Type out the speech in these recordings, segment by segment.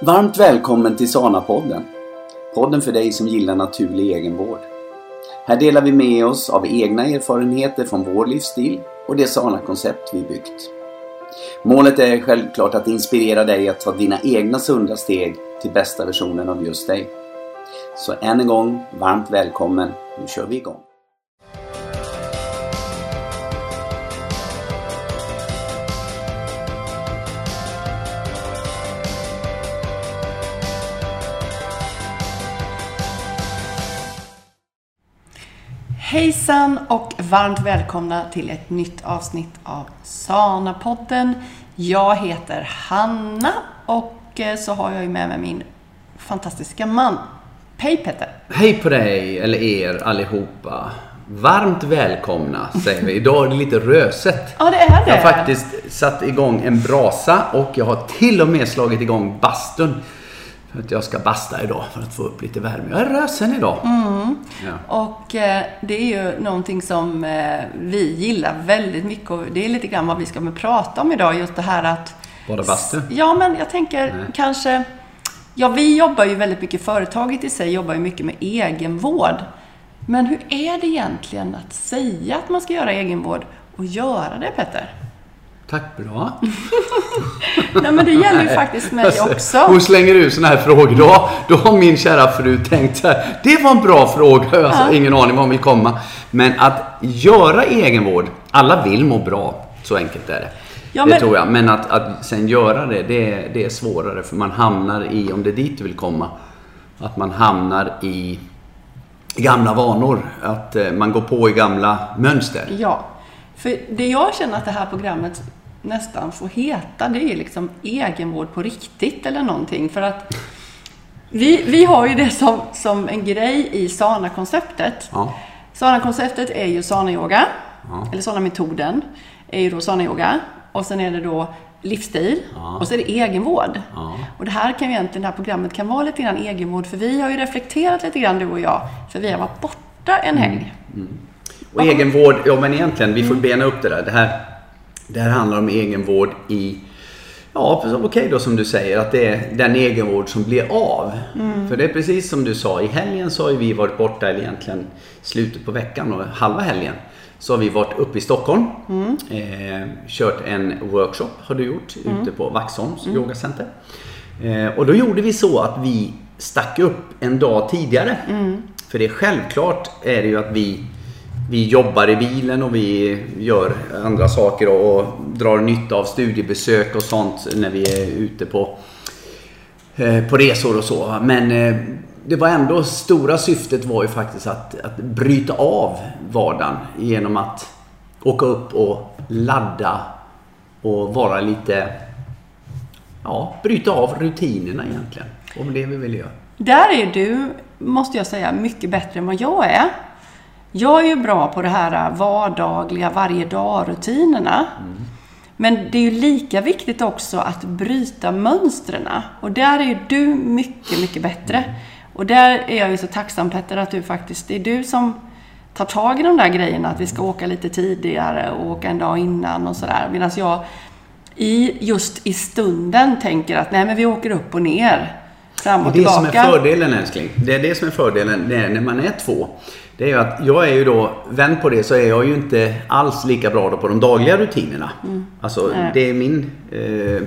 Varmt välkommen till Sana-podden. Podden för dig som gillar naturlig egenvård. Här delar vi med oss av egna erfarenheter från vår livsstil och det Sana-koncept vi byggt. Målet är självklart att inspirera dig att ta dina egna sunda steg till bästa versionen av just dig. Så än en gång, varmt välkommen. Nu kör vi igång. Hejsan och varmt välkomna till ett nytt avsnitt av Sana-podden. Jag heter Hanna och eh, så har jag ju med mig min fantastiska man. Hej Petter! Hej på dig, eller er allihopa. Varmt välkomna säger vi. Idag är det lite röset. Ja, det är det. Jag har faktiskt satt igång en brasa och jag har till och med slagit igång bastun. Att jag ska basta idag för att få upp lite värme. Jag är rösen idag. Mm. Ja. Och eh, det är ju någonting som eh, vi gillar väldigt mycket och det är lite grann vad vi ska prata om idag. Just det här att... Bara bastu? Ja, men jag tänker Nej. kanske... Ja, vi jobbar ju väldigt mycket, företaget i sig jobbar ju mycket med egenvård. Men hur är det egentligen att säga att man ska göra egenvård och göra det, Petter? Tack, bra. Nej, men det gäller ju faktiskt mig Alltså, också. Hon slänger ut såna här frågor. Då, då har min kära fru tänkt så här. Det var en bra fråga. Jag har alltså Ja. ingen aning var hon vill komma. Men att göra egenvård. Alla vill må bra. Så enkelt är det. Ja, det men- tror jag. Men att, att sen göra det, det, är- det är svårare. För man hamnar i, om det är dit du vill komma, att man hamnar i gamla vanor. Att eh, man går på i gamla mönster. Ja, för det jag känner att det här programmet nästan får heta, det är liksom egenvård på riktigt eller någonting. För att vi, vi har ju det som, som en grej i Sana-konceptet. Ja. Sana-konceptet är ju Sana-yoga, Ja. eller Sana-metoden, är ju då Sana-yoga. Och sen är det då livsstil Ja. och så är det egenvård. Ja. Och det här kan ju egentligen, det här programmet kan vara lite grann egenvård, för vi har ju reflekterat lite grann du och jag, för vi har varit borta en helg. Och egenvård, ja men egentligen, vi får bena upp det där. Det här, det här handlar om egenvård i, ja okej då som du säger, att det är den egenvård som blir av. För det är precis som du sa, i helgen så har vi varit borta, eller egentligen slutet på veckan och halva helgen. Så har vi varit uppe i Stockholm, eh, kört en workshop har du gjort ute på Vaxholms yogacenter. Eh, och då gjorde vi så att vi stack upp en dag tidigare. För det är självklart är det ju att vi, vi jobbar i bilen och vi gör andra saker och, och drar nytta av studiebesök och sånt när vi är ute på, eh, på resor och så. Men eh, det var ändå stora syftet var ju faktiskt att, att bryta av vardagen genom att åka upp och ladda och vara lite Ja, bryta av rutinerna egentligen. Om det vi vill göra. Där är du, måste jag säga, mycket bättre än vad jag är. Jag är ju bra på det här vardagliga, varje dag-rutinerna. Men det är ju lika viktigt också att bryta mönstren. Och där är ju du mycket, mycket bättre. Och där är jag ju så tacksam Petter att du faktiskt, det är du som tar tag i de där grejerna. Att vi ska åka lite tidigare och åka en dag innan och sådär. Medan jag i, just i stunden tänker att nej men vi åker upp och ner. Fram och, Och det som är fördelen älskling, det är det som är fördelen det är när man är två. Det är ju att jag är ju då, vänd på det så är jag ju inte alls lika bra då på de dagliga rutinerna. Alltså Mm. Nej. det är min, eh,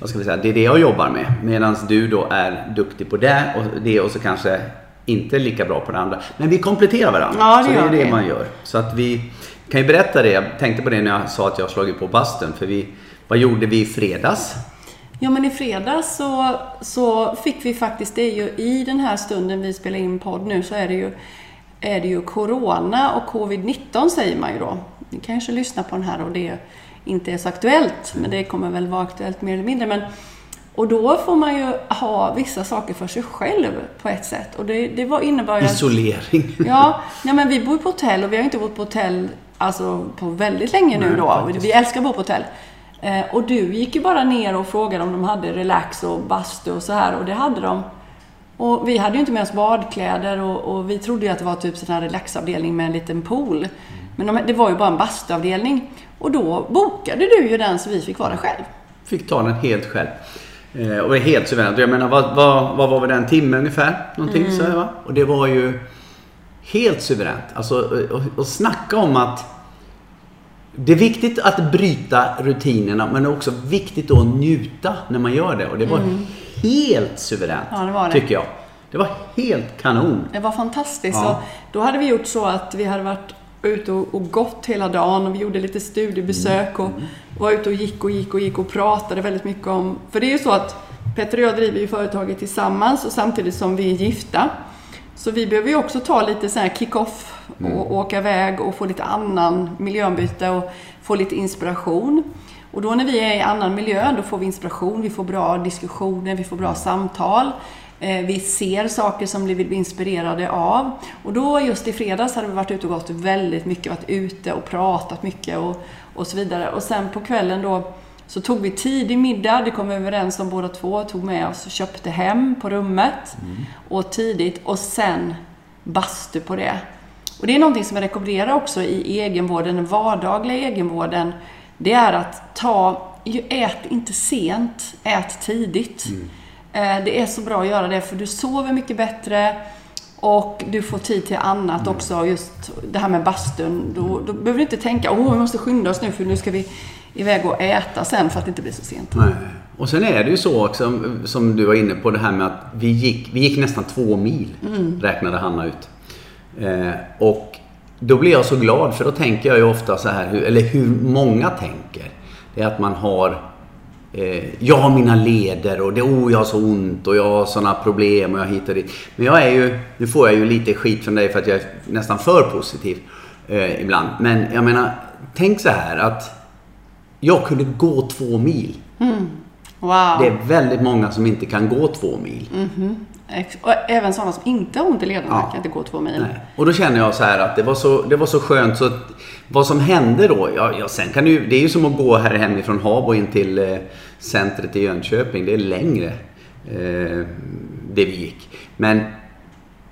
vad ska vi säga, det är det jag jobbar med. Medan du då är duktig på det och det och så kanske inte lika bra på det andra. Men vi kompletterar varandra. Ja, det så det är det vi. man gör. Så att vi kan ju berätta det, jag tänkte på det när jag sa att jag slagit på bastun. För vi, vad gjorde vi i fredags? Ja, men i fredags så, så fick vi faktiskt, det är ju i den här stunden vi spelar in podd nu, så är det ju, är det ju Corona och Covid-19 säger man ju då. Ni kanske lyssnar på den här och det inte är så aktuellt, men det kommer väl vara aktuellt mer eller mindre. Men, och då får man ju ha vissa saker för sig själv på ett sätt. Och det, det var, innebar ju att... Isolering. Ja, nej men vi bor på hotell och vi har inte bott på hotell alltså, på väldigt länge nu Nej, då. faktiskt. Vi älskar att bo på hotell. Eh, och du gick ju bara ner och frågade om de hade relax och bastu och så här och det hade de. Och vi hade ju inte med oss badkläder och, och vi trodde ju att det var typ sån här relaxavdelning med en liten pool. Men de, det var ju bara en bastuavdelning. Och då bokade du ju den så vi fick vara själv. Fick ta den helt själv. Eh, och är helt suveränt. Jag menar, vad, vad, vad var vi där? En timme ungefär? Någonting så här, va? Och det var ju helt suveränt. Alltså, och, och snacka om att det är viktigt att bryta rutinerna men det är också viktigt att njuta när man gör det. Och det var helt suveränt. Ja, det var det. Tycker jag. Det var helt kanon. Det var fantastiskt. Ja. Då hade vi gjort så att vi hade varit ute och, och gått hela dagen och vi gjorde lite studiebesök och var ute och gick och gick och gick och pratade väldigt mycket om... För det är ju så att Petter och jag driver ju företaget tillsammans och samtidigt som vi är gifta. Så vi behöver ju också ta lite sån här kick-off och åka iväg och få lite annan miljöombyte och få lite inspiration. Och då när vi är i annan miljö, då får vi inspiration, vi får bra diskussioner, vi får bra samtal. Eh, Vi ser saker som vi vill bli inspirerade av. Och då just i fredags hade vi varit ute och gått väldigt mycket, varit ute och pratat mycket och, och så vidare. Och sen på kvällen då så tog vi tidig middag, det kom vi överens om båda två, tog med oss och köpte hem på rummet. Och tidigt och sen bastu på det. Och det är någonting som jag rekommenderar också i egenvården, den vardagliga egenvården. Det är att ta, ät inte sent, ät tidigt. Eh, Det är så bra att göra det för du sover mycket bättre och du får tid till annat också. Just det här med bastun. Då, då behöver du inte tänka åh vi måste skynda oss nu för nu ska vi iväg och äta sen för att det inte blir så sent. Nej. Och sen är det ju så också, som du var inne på det här med att vi gick, vi gick nästan två mil, räknade Hanna ut. Eh, och då blir jag så glad för då tänker jag ju ofta så här, eller hur många tänker. Det är att man har eh, jag har mina leder och det, oh, jag har så ont och jag har sådana problem och jag hit och dit. Men jag är ju, nu får jag ju lite skit från dig för att jag är nästan för positiv eh, ibland. Men jag menar, tänk så här att jag kunde gå två mil. Wow! Det är väldigt många som inte kan gå två mil. Ex- Och även sådana som inte har ont i lederna Ja. kan inte gå två mil. Nej. Och då känner jag så här att det var så, det var så skönt så att vad som hände då, ja, ja sen kan ju, det är ju som att gå här hemifrån Habo in till eh, centret i Jönköping. Det är längre eh, det vi gick. Men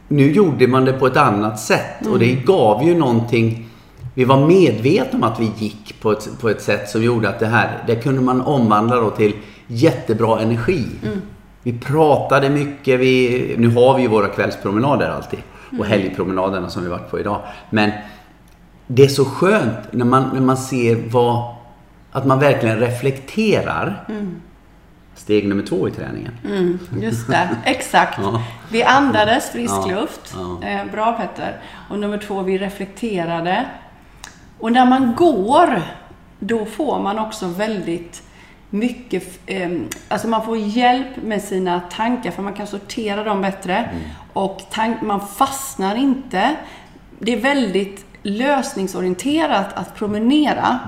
nu gjorde man det på ett annat sätt och det gav ju någonting vi var medvetna om att vi gick på ett, på ett sätt som gjorde att det här, det kunde man omvandla då till jättebra energi. Vi pratade mycket, vi, nu har vi ju våra kvällspromenader alltid. Och helgpromenaderna som vi varit på idag. Men det är så skönt när man, när man ser vad, att man verkligen reflekterar. Steg nummer två i träningen. Mm, just det, exakt. Ja. Vi andades frisk Ja, luft. ja. Eh, bra Petter. Och nummer två, vi reflekterade. Och när man går, då får man också väldigt mycket, eh, alltså man får hjälp med sina tankar för man kan sortera dem bättre. Mm. Och man fastnar inte. Det är väldigt lösningsorienterat att promenera.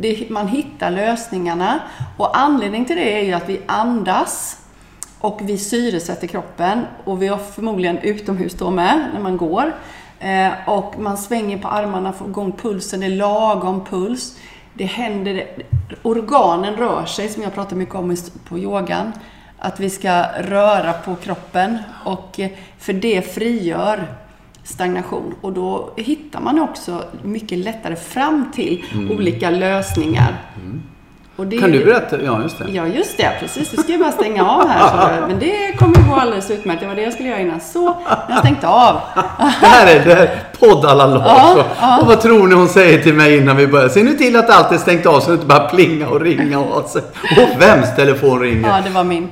Det, man hittar lösningarna. Och anledningen till det är ju att vi andas och vi syresätter kroppen och vi har förmodligen utomhus då med när man går. Eh, och man svänger på armarna, får igång pulsen, det är lagom puls. Det händer, organen rör sig som jag pratar mycket om på yogan. Att vi ska röra på kroppen och eh, för det frigör stagnation och då hittar man också mycket lättare fram till olika lösningar. Och det Kan du berätta? Ja, just det. Ja, just det. Precis. Du ska ju bara stänga av här. Så, men det kommer gå alldeles utmärkt. Det var det jag skulle göra innan. Så, nu har jag stängt av. Det här är, det här är podd alla Lars. Ja, ja. och vad tror ni hon säger till mig innan vi börjar? Se nu till att allt är stängt av så det inte bara plinga och ringa och, så, och vems telefon ringer? Ja, det var min.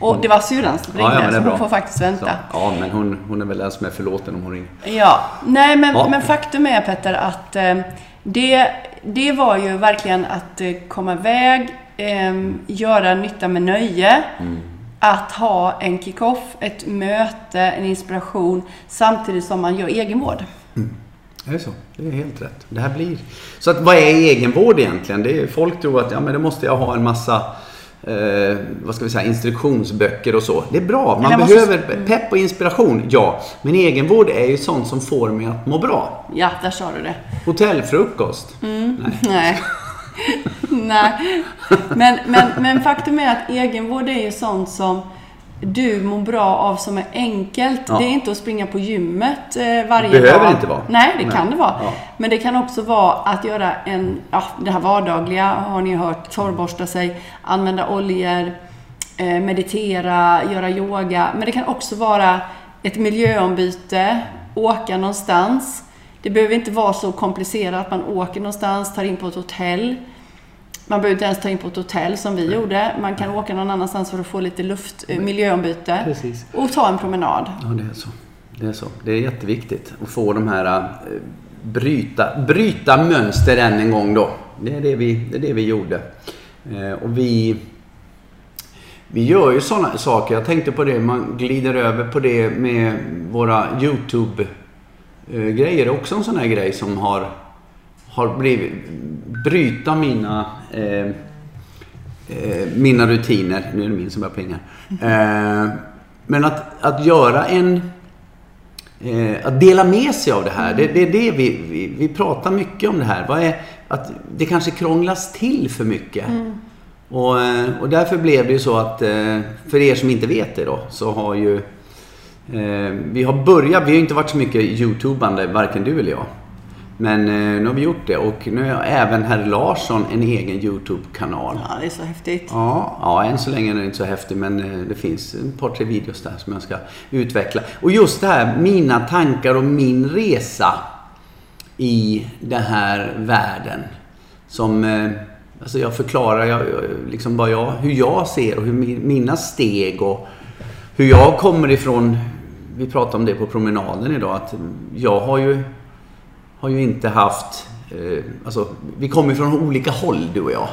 Och det var syrran som Ja, ringde, ja, är så hon bra. får faktiskt Så, vänta. ja, men hon, hon är väl den som är förlåten om hon ringer. Ja, nej men, Ja. men faktum är Petter att eh, det, det var ju verkligen att eh, komma iväg, eh, göra nytta med nöje. Att ha en kick-off, ett möte, en inspiration samtidigt som man gör egenvård. Det är så. Det är helt rätt. Det här blir... Så att vad är egenvård egentligen? Det är, folk tror att ja, men det måste jag ha en massa eh, vad ska vi säga, instruktionsböcker och så. Det är bra. Man måste- behöver pepp och inspiration, ja. Men egenvård är ju sånt som får mig att må bra. Ja, där sa du det. Hotellfrukost. Nej. Nej. Nej. Men, men, men faktum är att egenvård är ju sånt som du mår bra av som är enkelt. Ja. Det är inte att springa på gymmet eh, varje Behöver dag. inte vara. Nej, det Nej. kan det vara. Ja. Men det kan också vara att göra en, ja, det här vardagliga har ni hört, torrborsta sig, använda oljor, eh, meditera, göra yoga. Men det kan också vara ett miljöombyte, åka någonstans. Det behöver inte vara så komplicerat att man åker någonstans, tar in på ett hotell. Man behöver inte ens ta in på ett hotell som vi gjorde. Man kan åka någon annanstans för att få lite luft, eh, miljöombyte. Precis. Och ta en promenad. Ja, det är så. Det är så. Det är jätteviktigt att få de här eh, bryta, bryta mönster än en gång då. Det är det vi, det är det vi gjorde. Eh, och vi, vi gör ju sådana saker. Jag tänkte på det, man glider över på det med våra YouTube-grejer. Det är också en sån här grej som har, har blivit... Bryta mina... Eh, eh, mina rutiner. Nu är det min som börjar plinga. Eh, men att, att göra en... Eh, att dela med sig av det här. Det, det är det vi, vi, vi pratar mycket om det här. Vad är, att det kanske krånglas till för mycket. Och, eh, och därför blev det ju så att, för er som inte vet det då, så har ju vi har börjat, vi har inte varit så mycket YouTubande, varken du eller jag. Men eh, nu har vi gjort det och nu har även herr Larsson en egen YouTube-kanal. Ja, det är så häftigt. Ja, ja, än så länge är den inte så häftig men eh, det finns ett par, tre videos där som jag ska utveckla. Och just det här, mina tankar och min resa i den här världen. Som, eh, alltså jag förklarar jag, liksom bara jag, hur jag ser och hur mi- mina steg och hur jag kommer ifrån. Vi pratade om det på promenaden idag att jag har ju, har ju inte haft, eh, alltså vi kommer från olika håll du och jag.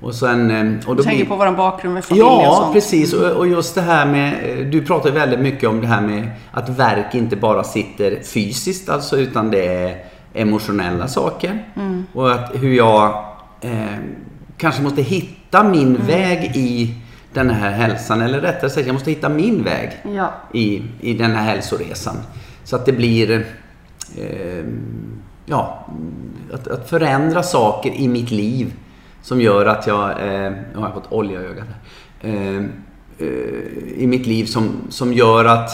Och sen, eh, och då tänker blir- på vår bakgrund med familj och Ja, sånt. precis. Och, och just det här med, eh, du pratar väldigt mycket om det här med att verk inte bara sitter fysiskt alltså, utan det är emotionella saker. Och att hur jag eh, kanske måste hitta min väg i den här hälsan, eller rättare sagt, jag måste hitta min väg Ja. i, i den här hälsoresan. Så att det blir, eh, ja, att, att förändra saker i mitt liv som gör att jag, eh, nu har jag fått olja i ögat här. Eh, I mitt liv som, som gör att,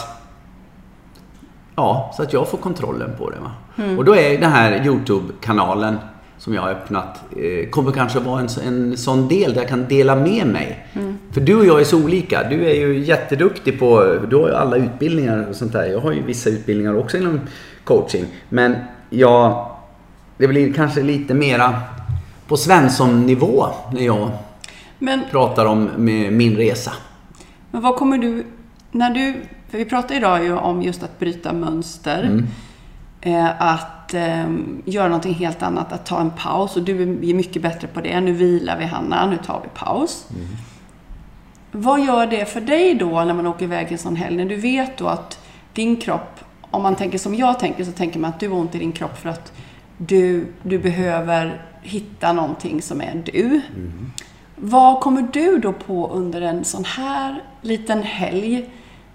ja, så att jag får kontrollen på det. Va? Och då är den här YouTube-kanalen som jag har öppnat eh, kommer kanske vara en, en sån del där jag kan dela med mig. För du och jag är så olika. Du är ju jätteduktig på, du har ju alla utbildningar och sånt där. Jag har ju vissa utbildningar också inom coaching. Men jag, det blir kanske lite mera på Svensson-nivå när jag Men, pratar om min resa. men vad kommer du... När du... För vi pratar idag ju om just att bryta mönster. Mm. Eh, att eh, göra någonting helt annat, att ta en paus. Och du är mycket bättre på det. Nu vilar vi Hanna, nu tar vi paus. Mm. Vad gör det för dig då när man åker iväg en sån helg? När du vet då att din kropp, om man tänker som jag tänker, så tänker man att du har ont i din kropp för att du, du behöver hitta någonting som är du. Vad kommer du då på under en sån här liten helg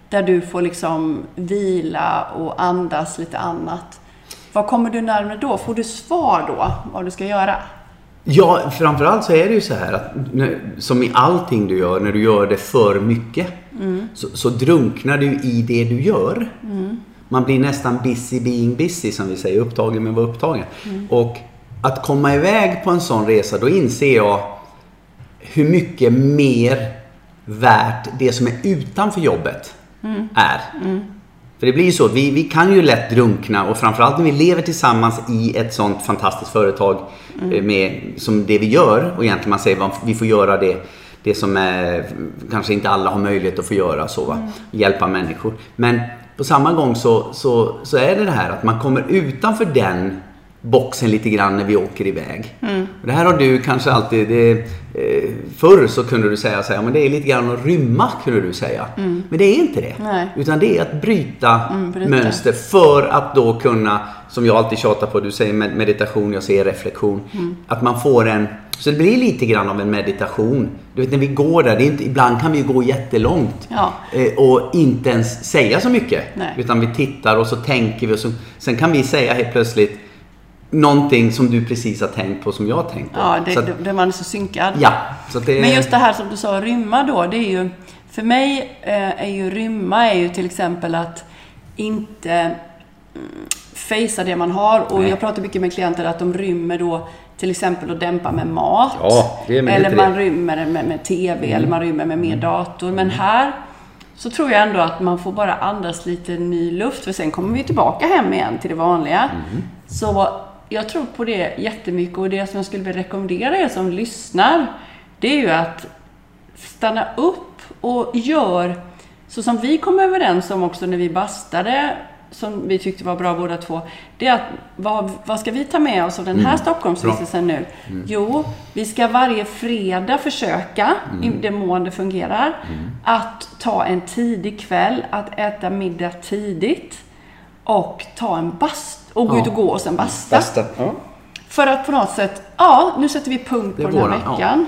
där du får liksom vila och andas lite annat? Vad kommer du närmare då? Får du svar då vad du ska göra? Ja, framförallt så är det ju så här att som i allting du gör, när du gör det för mycket så, så drunknar du i det du gör. Man blir nästan busy being busy som vi säger, upptagen med att vara upptagen. Och att komma iväg på en sån resa, då inser jag hur mycket mer värt det som är utanför jobbet är. För det blir ju så, vi, vi kan ju lätt drunkna och framförallt när vi lever tillsammans i ett sånt fantastiskt företag eh, med, som det vi gör och egentligen man säger vad vi får göra det, det som är, kanske inte alla har möjlighet att få göra så va? Hjälpa människor. Men på samma gång så, så, så är det det här att man kommer utanför den boxen lite grann när vi åker iväg. Och det här har du kanske alltid... Det, eh, förr så kunde du säga så här, men det är lite grann att rymma kunde du säga. Men det är inte det. Nej. Utan det är att bryta, bryta. mönster för att då kunna, som jag alltid tjatar på, du säger med- meditation, jag säger reflektion. Att man får en, så det blir lite grann av en meditation. Du vet när vi går där, det är inte, ibland kan vi gå jättelångt. Ja. Eh, och inte ens säga så mycket. Nej. Utan vi tittar och så tänker vi och så, sen kan vi säga helt plötsligt någonting som du precis har tänkt på som jag har tänkt på. Ja, det, så att, det, man är så synkad. ja, så det, Men just det här som du sa, rymma då, det är ju... För mig eh, är ju rymma är ju till exempel att inte mm, fejsa det man har. Och Nej. jag pratar mycket med klienter att de rymmer då till exempel att dämpa med mat. Ja, eller inte man det. rymmer med, med TV eller man rymmer med mer dator. Men här så tror jag ändå att man får bara andas lite ny luft för sen kommer vi tillbaka hem igen till det vanliga. Så jag tror på det jättemycket och det som jag skulle vilja rekommendera er som lyssnar det är ju att stanna upp och gör så som vi kom överens om också när vi bastade som vi tyckte var bra båda två. Det är att vad, vad ska vi ta med oss av den här Stockholmsvistelsen nu? Jo, vi ska varje fredag försöka, i den mån det fungerar, att ta en tidig kväll, att äta middag tidigt och ta en bast och gå Ja. ut och gå och sen basta. Basta. Ja. För att på något sätt, ja, nu sätter vi punkt på den här våran, ja. veckan.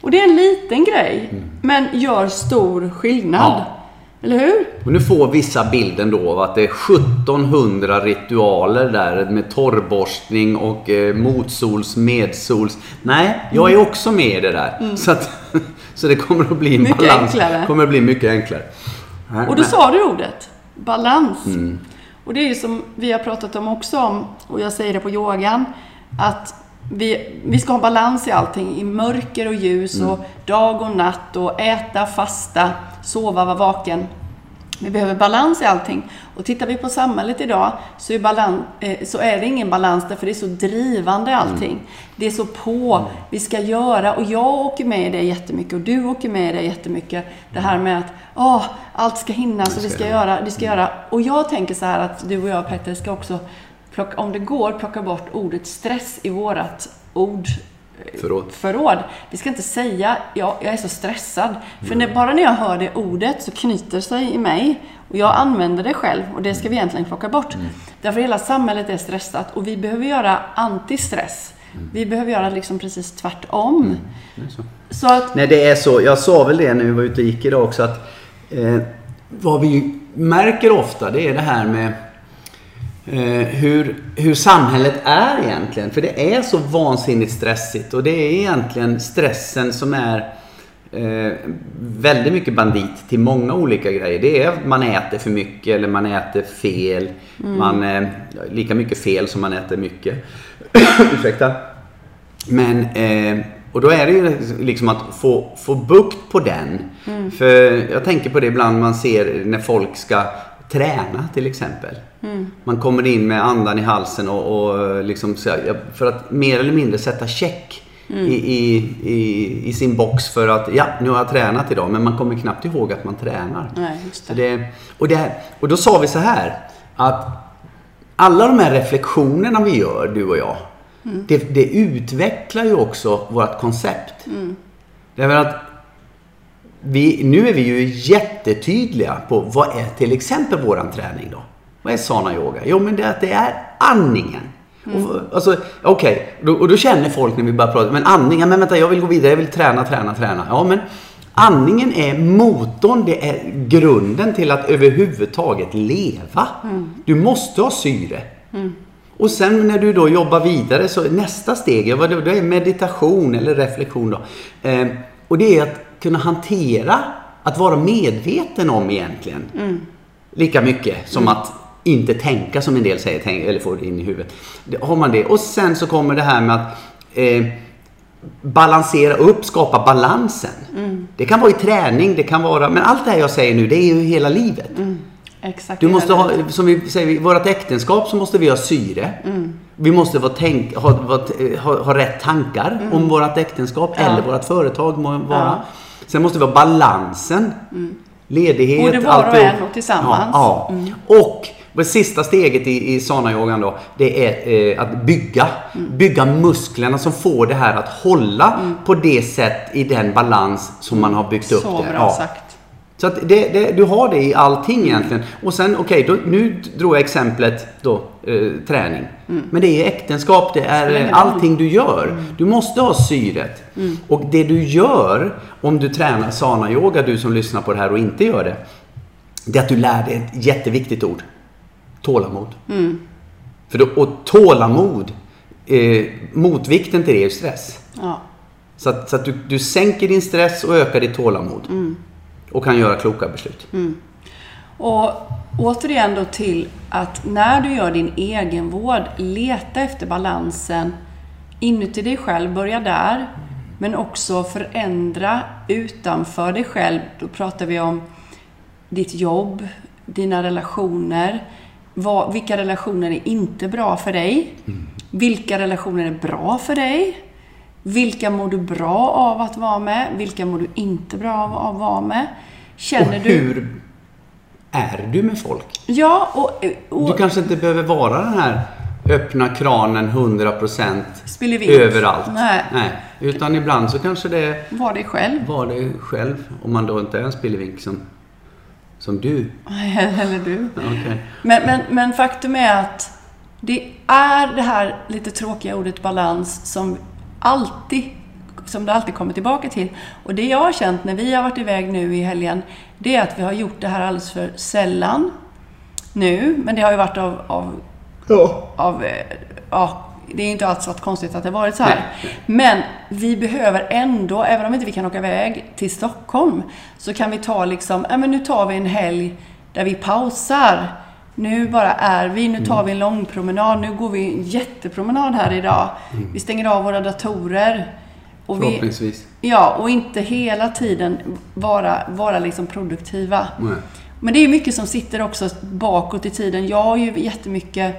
Och det är en liten grej, men gör stor skillnad. Ja. Eller hur? Och nu får vissa bilden då av att det är 1700 ritualer där med torrborstning och eh, motsols, medsols. Nej, jag är också med i det där. Så, att, så det kommer att bli en Mycket balans. enklare. kommer att bli mycket enklare. Nej, Och då men- sa du ordet balans. Mm. Och det är ju som vi har pratat om också om, och jag säger det på yogan, att vi, vi ska ha balans i allting. I mörker och ljus Mm. och dag och natt och äta, fasta, sova, vara vaken. Vi behöver balans i allting. Och tittar vi på samhället idag så är, balans, eh, så är det ingen balans därför det är så drivande allting. Det är så på, vi ska göra och jag åker med i det jättemycket och du åker med i det jättemycket. Det här med att åh, allt ska hinnas och vi ska göra, det ska göra. Och jag tänker så här att du och jag Petter ska också, plocka, om det går, plocka bort ordet stress i vårat ord Förråd. förråd. Vi ska inte säga ja, jag är så stressad. För när, bara när jag hör det ordet så knyter sig i mig. Och jag använder det själv och det ska vi egentligen plocka bort. Därför hela samhället är stressat och vi behöver göra antistress. Vi behöver göra liksom precis tvärtom. Så att, Nej, det är så. Jag sa väl det när vi var ute och gick idag också att eh, vad vi märker ofta det är det här med hur, hur samhället är egentligen. För det är så vansinnigt stressigt och det är egentligen stressen som är eh, väldigt mycket bandit till många olika grejer. Det är att man äter för mycket eller man äter fel. Man, eh, lika mycket fel som man äter mycket. Ursäkta. Men, eh, och då är det ju liksom att få, få bukt på den. För jag tänker på det ibland man ser när folk ska träna till exempel. Man kommer in med andan i halsen och, och liksom för att mer eller mindre sätta check i, i, i, i sin box för att ja, nu har jag tränat idag. Men man kommer knappt ihåg att man tränar. Nej, det. det, och, det, och då sa vi så här att alla de här reflektionerna vi gör, du och jag, det, det utvecklar ju också vårt koncept. Därför att vi, nu är vi ju jättetydliga på vad är till exempel våran träning då? Vad är sana yoga? Jo, men det är att det är andningen. Och, alltså, Okej, då, och då känner folk när vi börjar prata, men andningen, men vänta, jag vill gå vidare, jag vill träna, träna, träna. Ja, men andningen är motorn, det är grunden till att överhuvudtaget leva. Du måste ha syre. Och sen när du då jobbar vidare så nästa steg, det är meditation eller reflektion då. Eh, och det är att kunna hantera, att vara medveten om egentligen. Lika mycket som att inte tänka som en del säger, tänk, eller får det in i huvudet. Det, har man det. Och sen så kommer det här med att eh, balansera upp, skapa balansen. Det kan vara i träning, det kan vara, men allt det här jag säger nu, det är ju hela livet. Exakt. Du måste ha, som vi säger, i vårt äktenskap så måste vi ha syre. Vi måste vara tänk, ha, vara, ha, ha rätt tankar om vårt äktenskap eller vårt företag. Må vara. Ja. Sen måste vi ha balansen. Ledighet, Både var och en och tillsammans. Ja, ja. Och det sista steget i, i sana-yogan då, det är eh, att bygga. Bygga musklerna som får det här att hålla på det sätt, i den balans som man har byggt upp Så det. bra Ja. sagt. Så att det, det, du har det i allting egentligen. Och sen, okej, då nu drog jag exemplet då, eh, träning. Men det är äktenskap, det är eh, allting du gör. Du måste ha syret. Och det du gör, om du tränar sana-yoga, du som lyssnar på det här och inte gör det. Det är att du lär dig ett jätteviktigt ord. Tålamod. För då, och tålamod, eh, motvikten till det är stress. Ja. Så att, så att du, du sänker din stress och ökar ditt tålamod. Och kan göra kloka beslut. Och återigen då till att när du gör din egenvård, leta efter balansen inuti dig själv, börja där. Men också förändra utanför dig själv. Då pratar vi om ditt jobb, dina relationer. Vad, vilka relationer är inte bra för dig? Vilka relationer är bra för dig? Vilka mår du bra av att vara med? Vilka mår du inte bra av att vara med? Känner och du... hur är du med folk? Ja, och... och Du kanske inte behöver vara den här öppna kranen 100% Spillevink. överallt. Nej. Utan ibland så kanske det är var dig själv. var dig själv. Om man då inte är en spillevink som, som du. Eller du. Okej. Men, men, men faktum är att det är det här lite tråkiga ordet balans som alltid som det alltid kommer tillbaka till. Och det jag har känt när vi har varit iväg nu i helgen, det är att vi har gjort det här alldeles för sällan nu. Men det har ju varit av, av, Ja. av eh, ja, det är inte alls varit konstigt att det har varit så här. Men vi behöver ändå, även om inte vi kan åka iväg till Stockholm, så kan vi ta liksom, ja men nu tar vi en helg där vi pausar. Nu bara är vi, nu tar vi en lång promenad, nu går vi en jättepromenad här idag. Vi stänger av våra datorer. Och vi, Förhoppningsvis. ja, och inte hela tiden vara, vara liksom produktiva. Nej. Men det är mycket som sitter också bakåt i tiden. Jag har ju jättemycket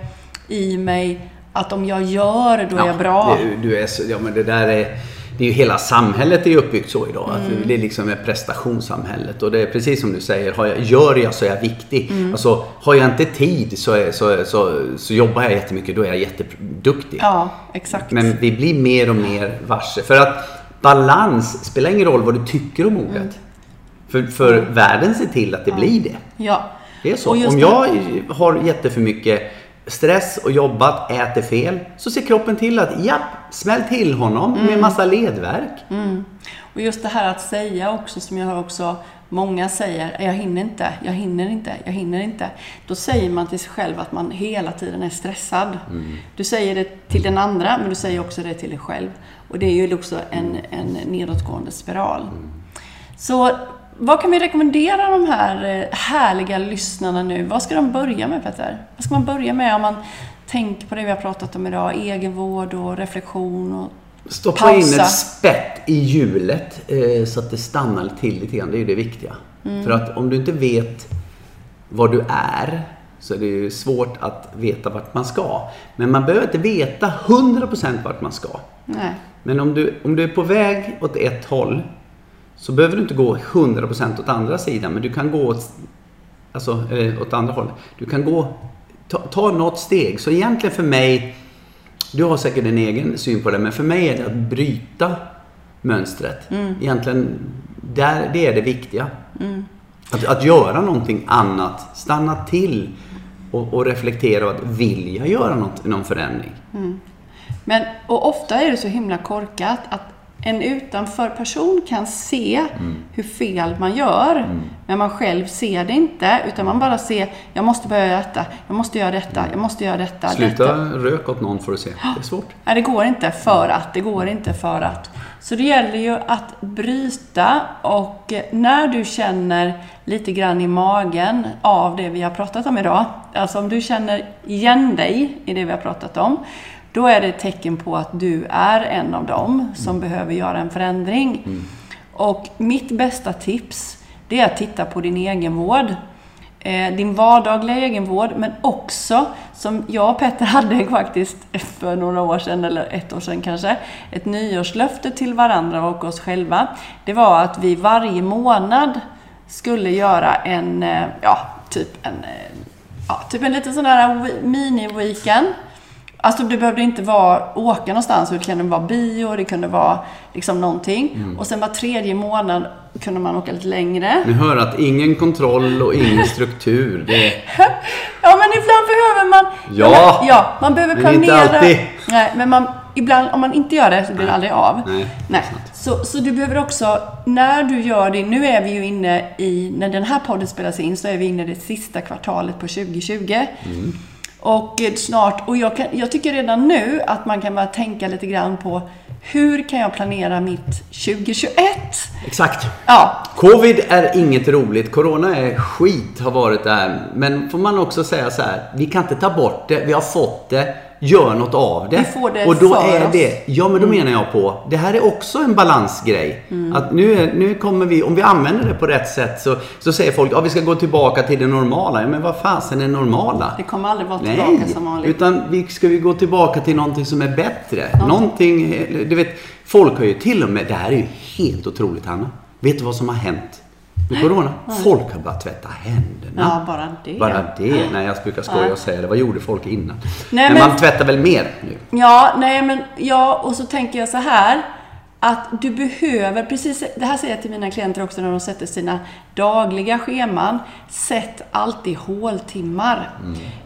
i mig att om jag gör, då är jag bra. Det, du är ja, men det där är... Det är ju hela samhället är uppbyggt så idag. Mm. Att det är liksom ett prestationssamhället. Och det är precis som du säger, har jag, gör jag så är jag viktig. Mm. Alltså, har jag inte tid så, är, så, så, så jobbar jag jättemycket, då är jag jätteduktig. Ja, exakt. Men vi blir mer och mer varse. För att balans spelar ingen roll vad du tycker om ordet. Mm. För, för världen ser till att det blir det. Ja. Det är så. Om jag har jätteför mycket stress och jobbat, äter fel, så ser kroppen till att japp, smäll till honom Mm. med massa ledvärk. Och just det här att säga också, som jag har också många säger, jag hinner inte, jag hinner inte, jag hinner inte. Då säger man till sig själv att man hela tiden är stressad. Du säger det till den andra, men du säger också det till dig själv. Och det är ju också en, en nedåtgående spiral. Så vad kan vi rekommendera de här eh, härliga lyssnarna nu? Vad ska de börja med Petter? Vad ska man börja med om man tänker på det vi har pratat om idag? Egenvård och reflektion och Stoppa in Pausa. ett spett i hjulet eh, så att det stannar till lite grann. Det är ju det viktiga. Mm. För att om du inte vet vad du är så är det ju svårt att veta vart man ska. Men man behöver inte veta 100% vart man ska. Nej. Men om du, om du är på väg åt ett håll så behöver du inte gå 100% åt andra sidan. Men du kan gå åt, alltså, eh, åt andra hållet. Du kan gå, ta, ta något steg. Så egentligen för mig, du har säkert en egen syn på det, men för mig är det att bryta mönstret. Egentligen, där, det är det viktiga. Att, att göra någonting annat, stanna till och, och reflektera och att vill jag göra något, någon förändring? Men, och ofta är det så himla korkat att en utanför person kan se hur fel man gör. Men man själv ser det inte. Utan man bara ser, jag måste börja detta, jag måste göra detta, jag måste göra detta. Sluta detta. rök åt någon får du se. Det är svårt. Nej, det går inte för att. Det går inte för att. Så det gäller ju att bryta och eh, när du känner lite grann i magen av det vi har pratat om idag. Alltså om du känner igen dig i det vi har pratat om. Då är det ett tecken på att du är en av dem som behöver göra en förändring. Och mitt bästa tips, det är att titta på din egenvård eh, din vardagliga egenvård, men också som jag och Petter hade faktiskt för några år sedan, eller ett år sedan kanske, ett nyårslöfte till varandra och oss själva. Det var att vi varje månad skulle göra en, eh, ja, typ en, eh, ja, typ en liten sån wi- mini-weekend. Alltså det behövde inte vara åka någonstans, det kunde vara bio, det kunde vara liksom någonting. Och sen var tredje månad kunde man åka lite längre. Ni hör att ingen kontroll och ingen struktur. Det Ja, men ibland behöver man... Ja, men, ja man behöver men planera. inte alltid. Nej, men man, ibland, om man inte gör det så blir det aldrig av. Nej, Nej. Så, så du behöver också, när du gör det, nu är vi ju inne i, när den här podden spelas in, så är vi inne i det sista kvartalet på 2020. Och eh, snart, och jag, kan, jag tycker redan nu att man kan börja tänka lite grann på hur kan jag planera mitt 2021? exakt. Ja, Covid är inget roligt. Corona är skit, har varit där. Men får man också säga så här, vi kan inte ta bort det. Vi har fått det gör något av det. Vi får det och då för är oss. det, ja men då menar jag på, det här är också en balansgrej. Att nu, nu kommer vi, om vi använder det på rätt sätt så, så säger folk, ja vi ska gå tillbaka till det normala. Ja, men vad fasen är normala? Det kommer aldrig vara tillbaka Nej, som vanligt. utan vi ska vi gå tillbaka till någonting som är bättre. Någonting, du vet, folk har ju till och med, det här är ju helt otroligt Hanna. Vet du vad som har hänt med Corona? Folk har börjat tvätta händerna. Ja, bara det. Bara det. Nej, jag brukar skoja och säga det. Vad gjorde folk innan? Nej, men, man tvättar väl mer nu? Ja, nej men ja, och så tänker jag så här. Att du behöver, precis det här säger jag till mina klienter också när de sätter sina dagliga scheman. Sätt alltid håltimmar.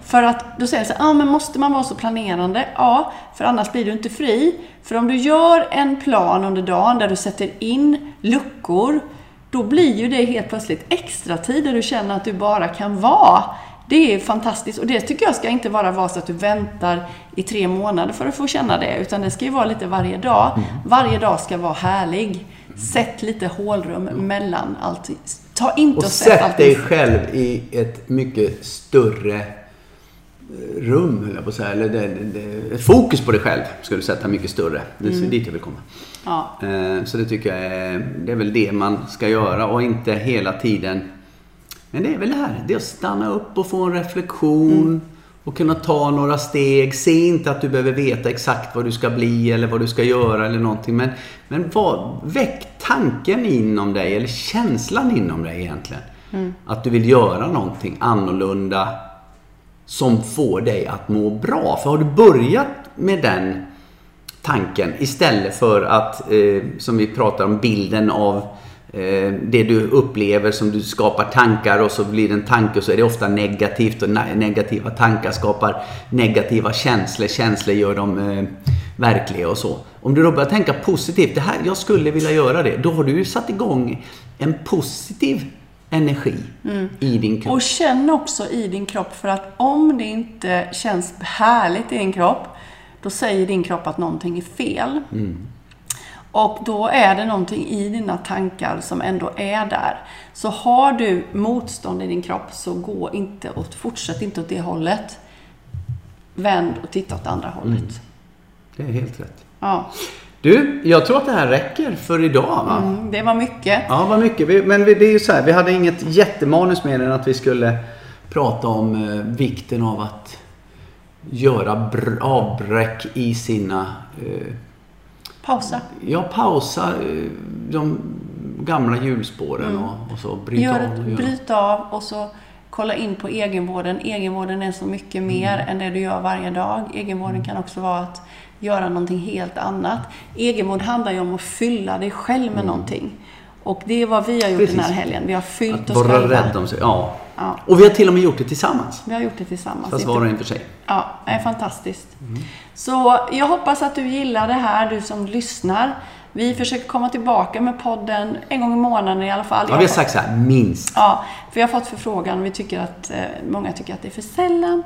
För att då säger jag så här, ah, men måste man vara så planerande? Ja, för annars blir du inte fri. För om du gör en plan under dagen där du sätter in luckor, då blir ju det helt plötsligt extra tid där du känner att du bara kan vara. Det är fantastiskt och det tycker jag ska inte bara vara så att du väntar i tre månader för att få känna det, utan det ska ju vara lite varje dag. Varje dag ska vara härlig. Sätt lite hålrum mellan allt. Ta inte och, Och sätt sätt dig själv i ett mycket större rum, jag på att säga. Eller det, det, ett fokus på dig själv ska du sätta mycket större. Det är dit jag vill komma. Ja. Eh, Så det tycker jag är, det är väl det man ska göra och inte hela tiden Men det är väl det här, det är att stanna upp och få en reflektion och kunna ta några steg. Se inte att du behöver veta exakt vad du ska bli eller vad du ska göra eller någonting. Men, men vad, väck tanken inom dig eller känslan inom dig egentligen. Att du vill göra någonting annorlunda som får dig att må bra. För har du börjat med den tanken istället för att, eh, som vi pratar om, bilden av eh, det du upplever som du skapar tankar och så blir det en tanke och så är det ofta negativt och ne- negativa tankar skapar negativa känslor. Känslor gör dem eh, verkliga och så. Om du då börjar tänka positivt, det här, jag skulle vilja göra det. Då har du ju satt igång en positiv energi i din kropp. Och känn också i din kropp, för att om det inte känns härligt i din kropp, då säger din kropp att någonting är fel. Och då är det någonting i dina tankar som ändå är där. Så har du motstånd i din kropp, så gå inte och fortsätt inte åt det hållet. Vänd och titta åt andra hållet. Det är helt rätt. Ja, Du, jag tror att det här räcker för idag va? mm, det var mycket. Ja, vad mycket. Vi, men vi, det är ju så här, vi hade inget jättemanus mer än att vi skulle prata om eh, vikten av att göra br- avbräck i sina... Eh, Pausa. ja, pausa eh, de gamla hjulspåren och, och så. Bryta Gör av. ett och göra. bryt av och så kolla in på egenvården. Egenvården är så mycket mer än det du gör varje dag. Egenvården kan också vara att göra någonting helt annat. Egenvård handlar ju om att fylla dig själv med någonting. Och det är vad vi har gjort den här Precis. helgen. Vi har fyllt Att oss vara själva. rädd om sig. Ja. Ja. Och vi har till och med gjort det tillsammans. Vi har gjort det tillsammans. Fast var och en för sig. Ja, det är fantastiskt. Så jag hoppas att du gillar det här, du som lyssnar. Vi försöker komma tillbaka med podden en gång i månaden i alla fall. Ja, Jag vi har sagt så här, minst. Ja, för jag har fått förfrågan och vi tycker att, eh, många tycker att det är för sällan.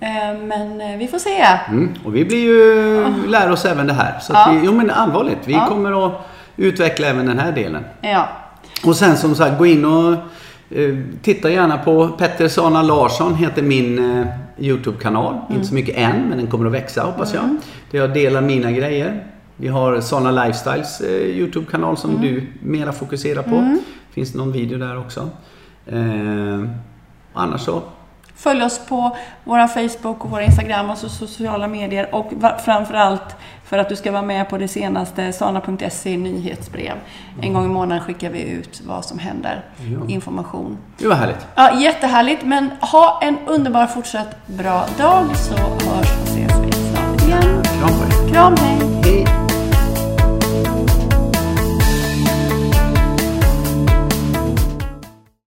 Eh, men eh, vi får se. Mm. Och vi blir ju, lär oss även det här. Så Ja. vi, jo men allvarligt, vi Ja. kommer att utveckla även den här delen. Ja, Och sen som sagt, gå in och titta gärna på Petter Sana Larsson heter min YouTube-kanal. Inte så mycket än, men den kommer att växa hoppas jag. Där jag delar mina grejer. Vi har Sana Lifestyles eh, YouTube-kanal som du mera fokuserar på. Finns det någon video där också. Eh, annars så, följ oss på vår Facebook och vår Instagram och sociala medier. Och framförallt för att du ska vara med på det senaste sana.se nyhetsbrev. En gång i månaden skickar vi ut vad som händer. Ja. Information. det var härligt. Ja, jättehärligt. Men ha en underbar fortsatt bra dag så hörs och ses vi snart igen. Kram på er. Kram, hej!